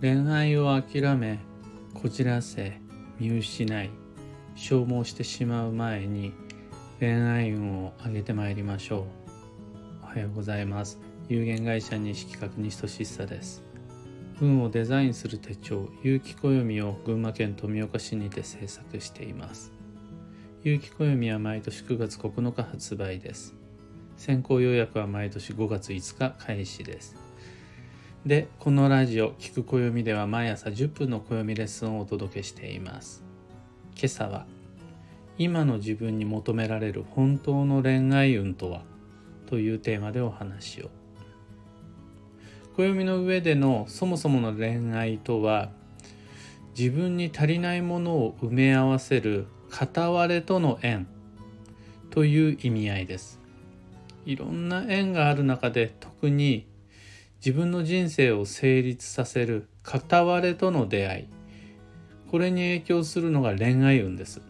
恋愛を諦めこじらせ見失い消耗してしまう前に恋愛運を上げてまいりましょう。おはようございます。有限会社西企画西俊久です。運をデザインする手帳有機暦を群馬県富岡市にて制作しています。有機暦は毎年9月9日発売です。先行予約は毎年5月5日開始です。でこのラジオ「聞く暦」では毎朝10分の暦レッスンをお届けしています。今朝は今の自分に求められる本当の恋愛運とは？というテーマでお話を。暦の上でのそもそもの恋愛とは自分に足りないものを埋め合わせる片割れとの縁。という意味合いです。いろんな縁がある中で特に自分の人生を成立させる片割れとの出会い。これに影響するのが恋愛運です。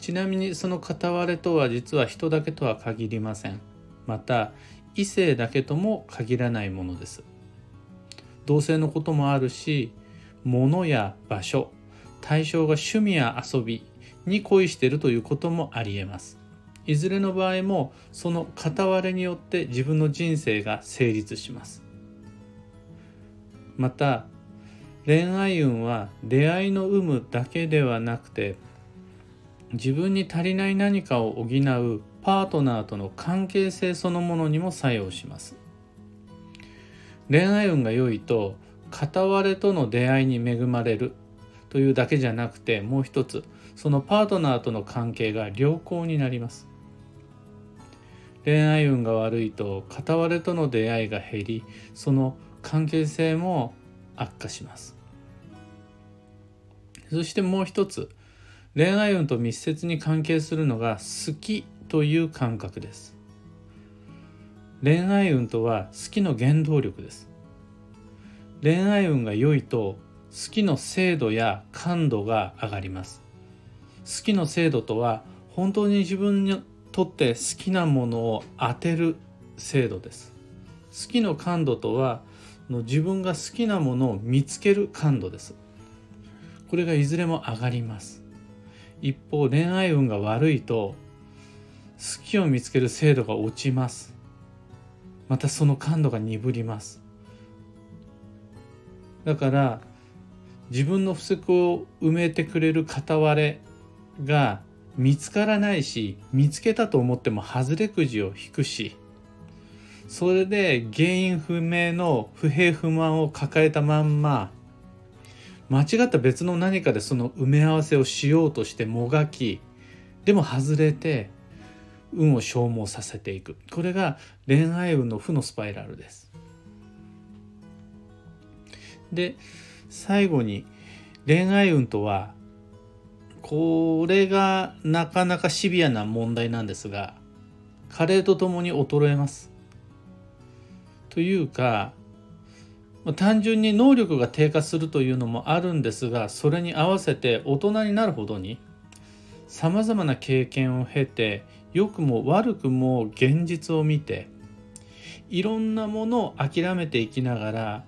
ちなみにその片割れとは実は人だけとは限りません。また異性だけとも限らないものです。同性のこともあるし物や場所対象が趣味や遊びに恋しているということもありえます。いずれの場合もその片割れによって自分の人生が成立します。また恋愛運は出会いの有無だけではなくて自分に足りない何かを補うパートナーとの関係性そのものにも作用します。恋愛運が良いと片割れとの出会いに恵まれるというだけじゃなくてもう一つそのパートナーとの関係が良好になります。恋愛運が悪いと片割れとの出会いが減りその関係性も悪化します。そしてもう一つ恋愛運と密接に関係するのが好きという感覚です。恋愛運とは好きの原動力です。恋愛運が良いと好きの精度や感度が上がります。好きの精度とは本当に自分にとって好きなものを当てる制度です。好きの感度とはの自分が好きなものを見つける感度です。これがいずれも上がります。一方恋愛運が悪いと好きを見つける精度が落ちます。またその感度が鈍ります。だから自分の不足を埋めてくれる片割れが見つからないし見つけたと思っても外れくじを引くしそれで原因不明の不平不満を抱えたまんま間違った別の何かでその埋め合わせをしようとしてもがきでも外れて運を消耗させていく。これが恋愛運の負のスパイラルです。で最後に恋愛運とはこれがなかなかシビアな問題なんですが加齢とともに衰えます。というか単純に能力が低下するというのもあるんですがそれに合わせて大人になるほどにさまざまな経験を経て良くも悪くも現実を見ていろんなものを諦めていきながら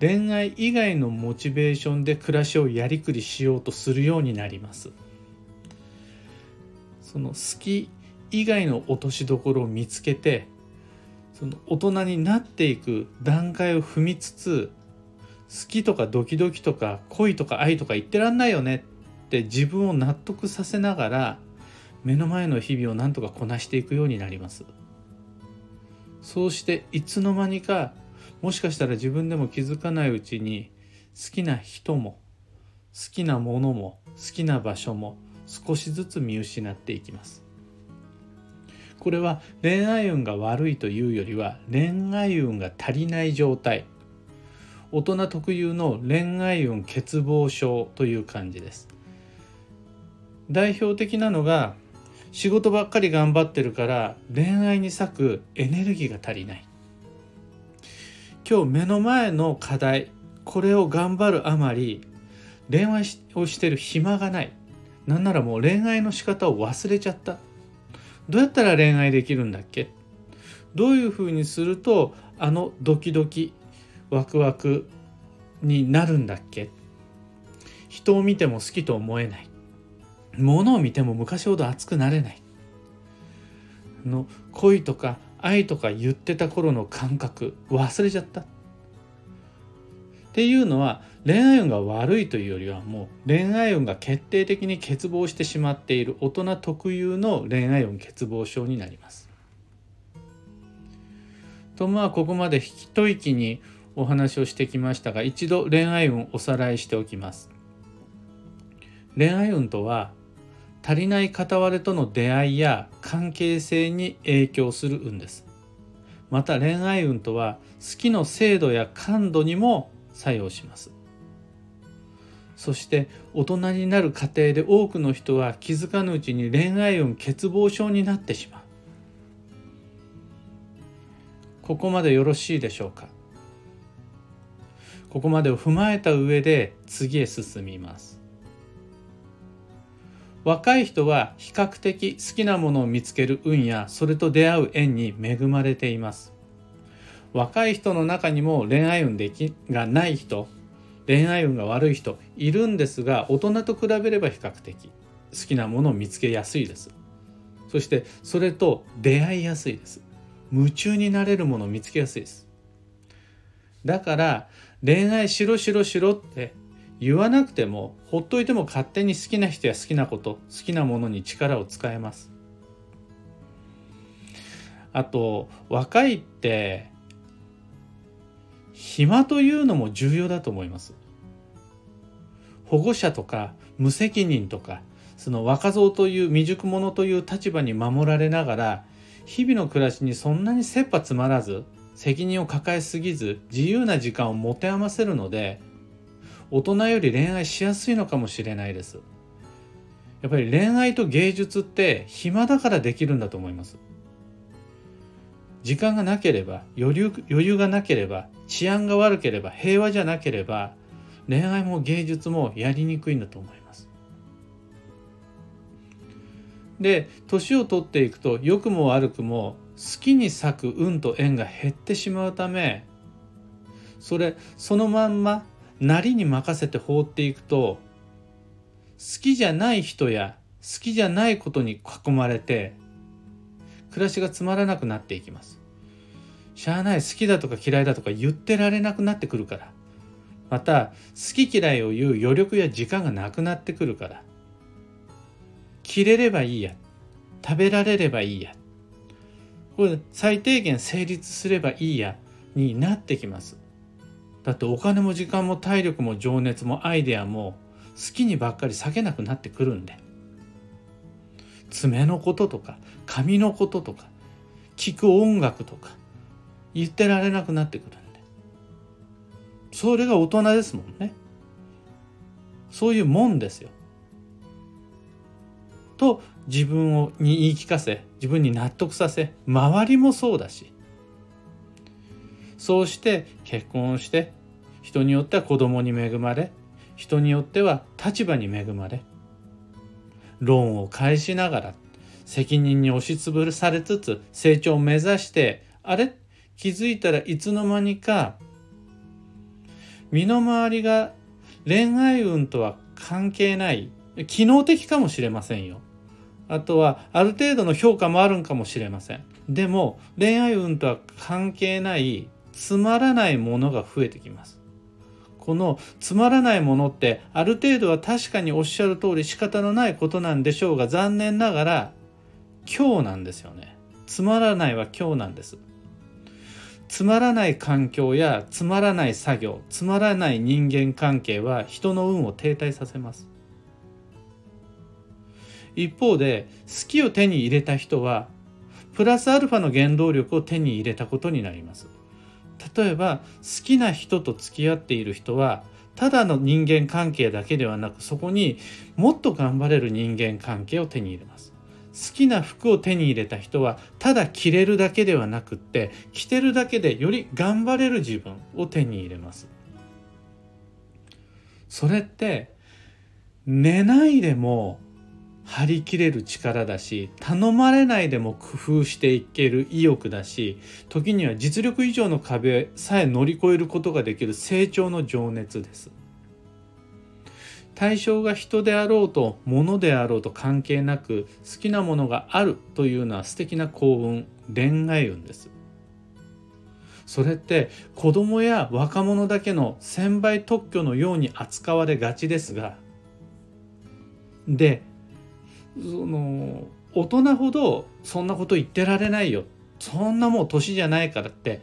恋愛以外のモチベーションで暮らしをやりくりしようとするようになります。その好き以外の落としどころを見つけてその大人になっていく段階を踏みつつ好きとかドキドキとか恋とか愛とか言ってらんないよねって自分を納得させながら目の前の日々をなんとかこなしていくようになります。そうしていつの間にかもしかしたら自分でも気づかないうちに好きな人も好きなものも好きな場所も少しずつ見失っていきます。これは恋愛運が悪いというよりは恋愛運が足りない状態。大人特有の恋愛運欠乏症という感じです。代表的なのが仕事ばっかり頑張ってるから恋愛に割くエネルギーが足りない。今日目の前の課題これを頑張るあまり恋愛をしてる暇がない。なんならもう恋愛の仕方を忘れちゃった。どうやったら恋愛できるんだっけ？どういうふうにするとあのドキドキワクワクになるんだっけ？人を見ても好きと思えない。物を見ても昔ほど熱くなれない。の恋とか愛とか言ってた頃の感覚忘れちゃったっていうのは恋愛運が悪いというよりはもう恋愛運が決定的に欠乏してしまっている大人特有の恋愛運欠乏症になります。とまあここまで一息にお話をしてきましたが一度恋愛運おさらいしておきます。恋愛運とは足りない片割れとの出会いや関係性に影響する運です。また恋愛運とは好きの精度や感度にも作用します。そして大人になる過程で多くの人は気づかぬうちに恋愛運欠乏症になってしまう。ここまでよろしいでしょうか？ここまでを踏まえた上で次へ進みます。若い人は比較的好きなものを見つける運やそれと出会う縁に恵まれています。若い人の中にも恋愛運できがない人恋愛運が悪い人いるんですが大人と比べれば比較的好きなものを見つけやすいです。そしてそれと出会いやすいです。夢中になれるものを見つけやすいです。だから恋愛しろしろしろって言わなくてもほっといても勝手に好きな人や好きなこと好きなものに力を使えます。あと若いって暇というのも重要だと思います。保護者とか無責任とかその若造という未熟者という立場に守られながら日々の暮らしにそんなに切羽詰まらず責任を抱えすぎず自由な時間を持て余せるので大人より恋愛しやすいのかもしれないですやっぱり恋愛と芸術って暇だからできるんだと思います時間がなければ余裕余裕がなければ治安が悪ければ平和じゃなければ恋愛も芸術もやりにくいんだと思います。で年を取っていくと良くも悪くも好きに咲く運と縁が減ってしまうためそれそのまんまなりに任せて放っていくと好きじゃない人や好きじゃないことに囲まれて暮らしがつまらなくなっていきます。しゃあない好きだとか嫌いだとか言ってられなくなってくるから。また好き嫌いを言う余力や時間がなくなってくるから。着れればいいや。食べられればいいや。これ最低限成立すればいいやになってきます。だってお金も時間も体力も情熱もアイデアも好きにばっかり避けなくなってくるんで。爪のこととか髪のこととか聴く音楽とか言ってられなくなってくるんで。それが大人ですもんね。そういうもんですよ。と自分をに言い聞かせ自分に納得させ周りもそうだし。そうして結婚して人によっては子供に恵まれ人によっては立場に恵まれローンを返しながら責任に押しつぶされつつ成長を目指してあれ？気づいたらいつの間にか身の回りが恋愛運とは関係ない機能的かもしれませんよ。あとはある程度の評価もあるんかもしれません。でも恋愛運とは関係ないつまらないものが増えてきます。このつまらないものってある程度は確かにおっしゃる通り仕方のないことなんでしょうが残念ながら今日なんですよね。つまらないは今日なんです。つまらない環境やつまらない作業、つまらない人間関係は人の運を停滞させます。一方で好きを手に入れた人はプラスアルファの原動力を手に入れたことになります。例えば好きな人と付き合っている人はただの人間関係だけではなくそこにもっと頑張れる人間関係を手に入れます。好きな服を手に入れた人はただ着れるだけではなくって着てるだけでより頑張れる自分を手に入れます。それって寝ないでも張り切れる力だし頼まれないでも工夫していける意欲だし時には実力以上の壁さえ乗り越えることができる成長の情熱です。対象が人であろうと物であろうと関係なく好きなものがあるというのは素敵な幸運恋愛運です。それって子供や若者だけの専売特許のように扱われがちですがでその大人ほどそんなこと言ってられないよ。そんなもう年じゃないからって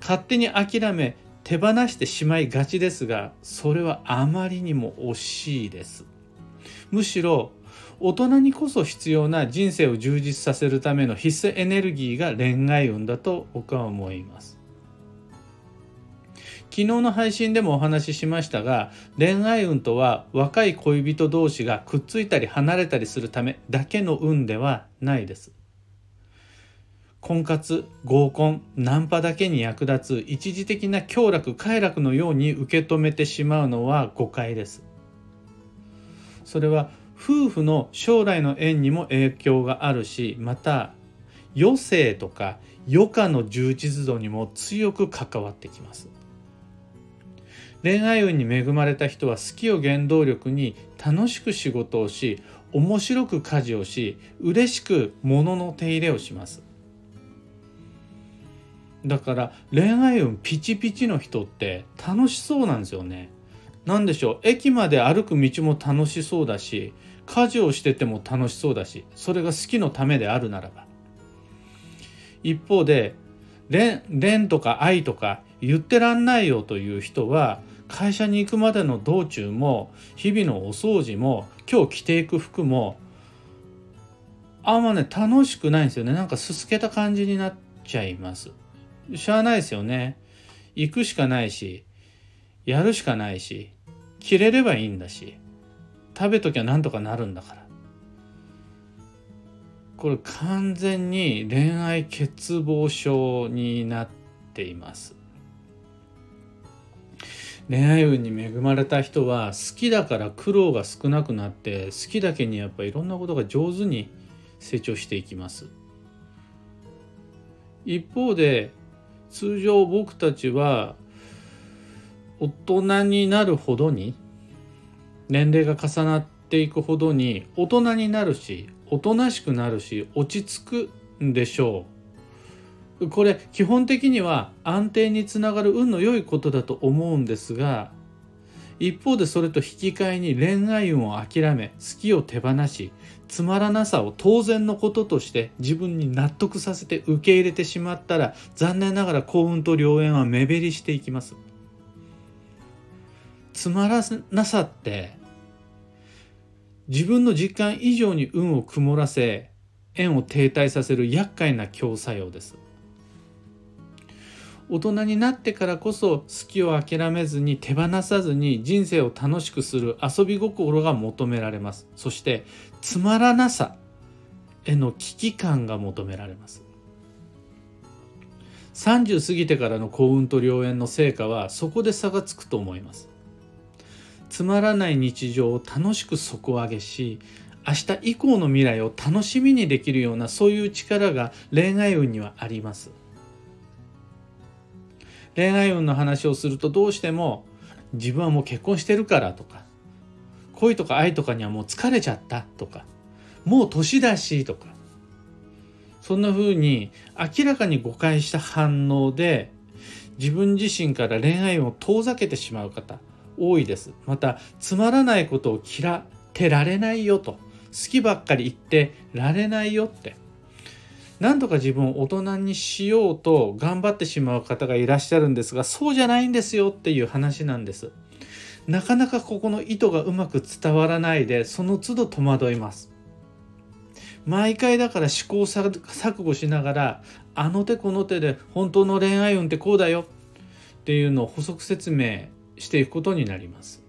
勝手に諦め手放してしまいがちですがそれはあまりにも惜しいです。むしろ大人にこそ必要な人生を充実させるための必須エネルギーが恋愛運だと僕は思います。昨日の配信でもお話ししましたが恋愛運とは若い恋人同士がくっついたり離れたりするためだけの運ではないです。婚活合コンナンパだけに役立つ一時的な享楽快楽のように受け止めてしまうのは誤解です。それは夫婦の将来の縁にも影響があるしまた余生とか余暇の充実度にも強く関わってきます。恋愛運に恵まれた人は好きを原動力に楽しく仕事をし面白く家事をし嬉しく物の手入れをします。だから恋愛運ピチピチの人って楽しそうなんですよね。何でしょう？駅まで歩く道も楽しそうだし家事をしてても楽しそうだしそれが好きのためであるならば。一方で恋とか愛とか言ってらんないよという人は会社に行くまでの道中も日々のお掃除も今日着ていく服もあんまね楽しくないんですよね。なんかすすけた感じになっちゃいます。しゃあないですよね。行くしかないしやるしかないし着れればいいんだし食べときゃなんとかなるんだから。これ完全に恋愛欠乏症になっています。恋愛運に恵まれた人は好きだから苦労が少なくなって好きだけにやっぱいろんなことが上手に成長していきます。一方で通常僕たちは大人になるほどに年齢が重なっていくほどに大人になるしおとなしくなるし落ち着くんでしょう。これ基本的には安定につながる運の良いことだと思うんですが一方でそれと引き換えに恋愛運を諦め好きを手放しつまらなさを当然のこととして自分に納得させて受け入れてしまったら残念ながら幸運と良縁は目減りしていきます。つまらなさって自分の実感以上に運を曇らせ縁を停滞させる厄介な強作用です。大人になってからこそ好きを諦めずに手放さずに人生を楽しくする遊び心が求められます。そしてつまらなさへの危機感が求められます。30過ぎてからの幸運と良縁の成果はそこで差がつくと思います。つまらない日常を楽しく底上げし明日以降の未来を楽しみにできるようなそういう力が恋愛運にはあります。恋愛運の話をするとどうしても自分はもう結婚してるからとか恋とか愛とかにはもう疲れちゃったとかもう年だしとかそんな風に明らかに誤解した反応で自分自身から恋愛運を遠ざけてしまう方多いです。またつまらないことを嫌ってられないよと好きばっかり言ってられないよって何とか自分を大人にしようと頑張ってしまう方がいらっしゃるんですがそうじゃないんですよっていう話なんです。なかなかここの意図がうまく伝わらないでその都度戸惑います。毎回だから試行錯誤しながらあの手この手で本当の恋愛運ってこうだよっていうのを補足説明していくことになります。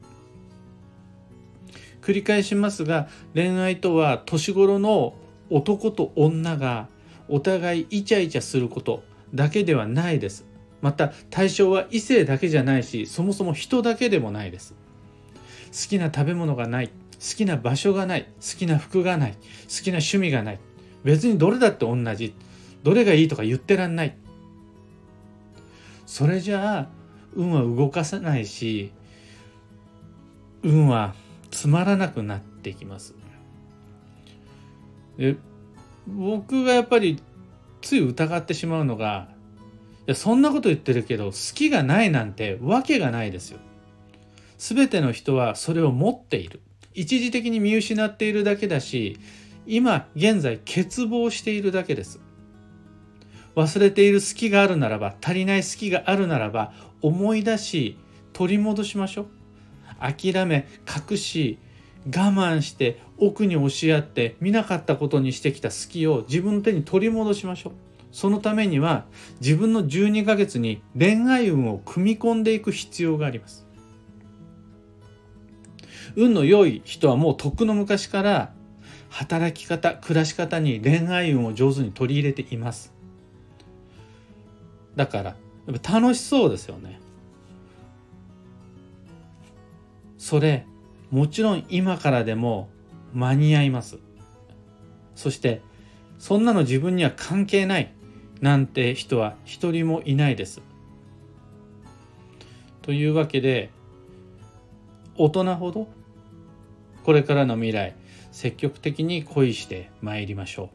繰り返しますが恋愛とは年頃の男と女がお互いイチャイチャすることだけではないです。また対象は異性だけじゃないしそもそも人だけでもないです。好きな食べ物がない好きな場所がない好きな服がない好きな趣味がない。別にどれだって同じどれがいいとか言ってらんない。それじゃあ運は動かさないし運はつまらなくなっていきます。僕がやっぱりつい疑ってしまうのがいやそんなこと言ってるけど好きがないなんてわけがないですよ。全ての人はそれを持っている。一時的に見失っているだけだし今現在欠乏しているだけです。忘れている好きがあるならば足りない好きがあるならば思い出し取り戻しましょう。諦め隠し我慢して奥に押しやって見なかったことにしてきた好きを自分の手に取り戻しましょう。そのためには自分の12ヶ月に恋愛運を組み込んでいく必要があります。運の良い人はもうとっくの昔から働き方暮らし方に恋愛運を上手に取り入れています。だからやっぱ楽しそうですよね。それもちろん今からでも間に合います。そしてそんなの自分には関係ないなんて人は一人もいないです。というわけで大人ほどこれからの未来積極的に恋してまいりましょう。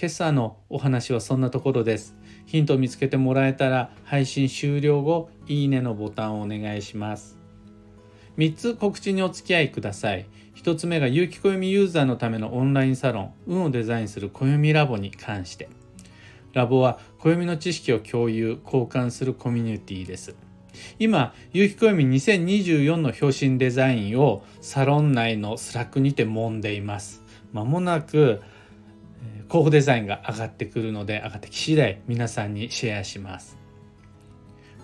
今朝のお話はそんなところです。ヒントを見つけてもらえたら配信終了後いいねのボタンをお願いします。3つ告知にお付き合いください1つ目が有機暦ユーザーのためのオンラインサロン運をデザインする暦ラボに関してラボは暦の知識を共有交換するコミュニティです今、有機暦2024の表紙デザインをサロン内のスラックにて揉んでいます。まもなく候補デザインが上がってくるので、上がってき次第皆さんにシェアします。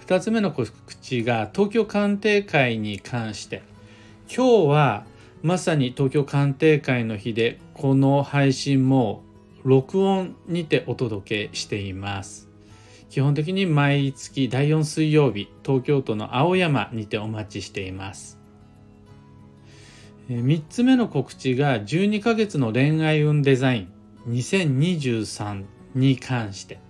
2つ目の告知が東京鑑定会に関して。今日はまさに東京鑑定会の日で、この配信も録音にてお届けしています。基本的に毎月第4水曜日東京都の青山にてお待ちしています3つ目の告知が12ヶ月の恋愛運デザイン2023に関して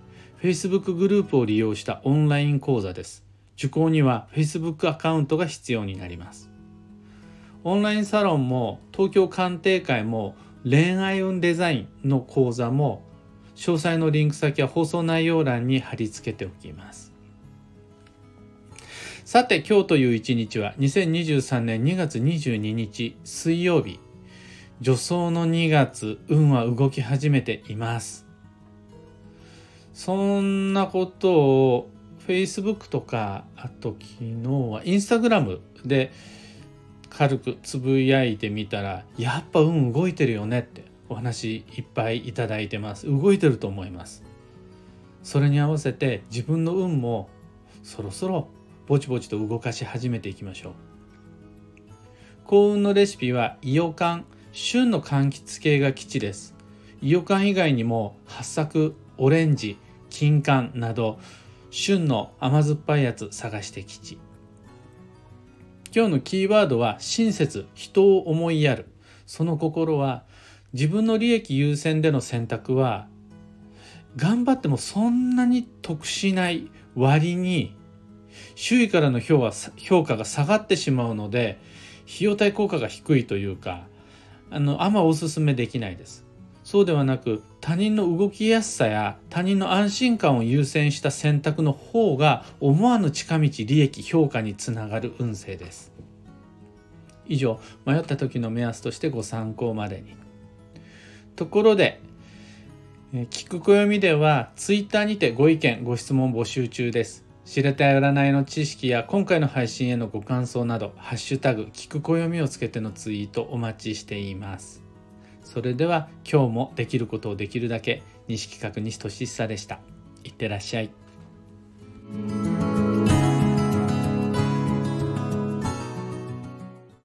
Facebook グループを利用したオンライン講座です。受講には Facebook アカウントが必要になります。オンラインサロンも東京鑑定会も恋愛運デザインの講座も詳細のリンク先は放送内容欄に貼り付けておきます。さて今日という一日は2023年2月22日水曜日。助走の2月運は動き始めています。そんなことを Facebook とかあと昨日は Instagram で軽くつぶやいてみたらやっぱ運動いてるよねってお話いっぱいいただいてます。動いてると思います。それに合わせて自分の運もそろそろぼちぼちと動かし始めていきましょう。幸運のレシピはイヨカン。旬の柑橘系が基地です。イヨカン以外にも八作オレンジ。金柑など旬の甘酸っぱいやつ探して基地今日のキーワードは親切人を思いやるその心は自分の利益優先での選択は頑張ってもそんなに得しない割に周囲からの評価が下がってしまうので費用対効果が低いというかあのあんまおすすめできないです。そうではなく他人の動きやすさや他人の安心感を優先した選択の方が思わぬ近道利益評価につながる運勢です。以上迷った時の目安としてご参考までに。ところで、聞く暦では Twitter にてご意見ご質問募集中です知れた占いの知識や今回の配信へのご感想など「ハッシュタグ聞く暦」をつけてのツイートお待ちしていますそれでは今日もできることをできるだけ西企画西俊久でした。いってらっしゃい。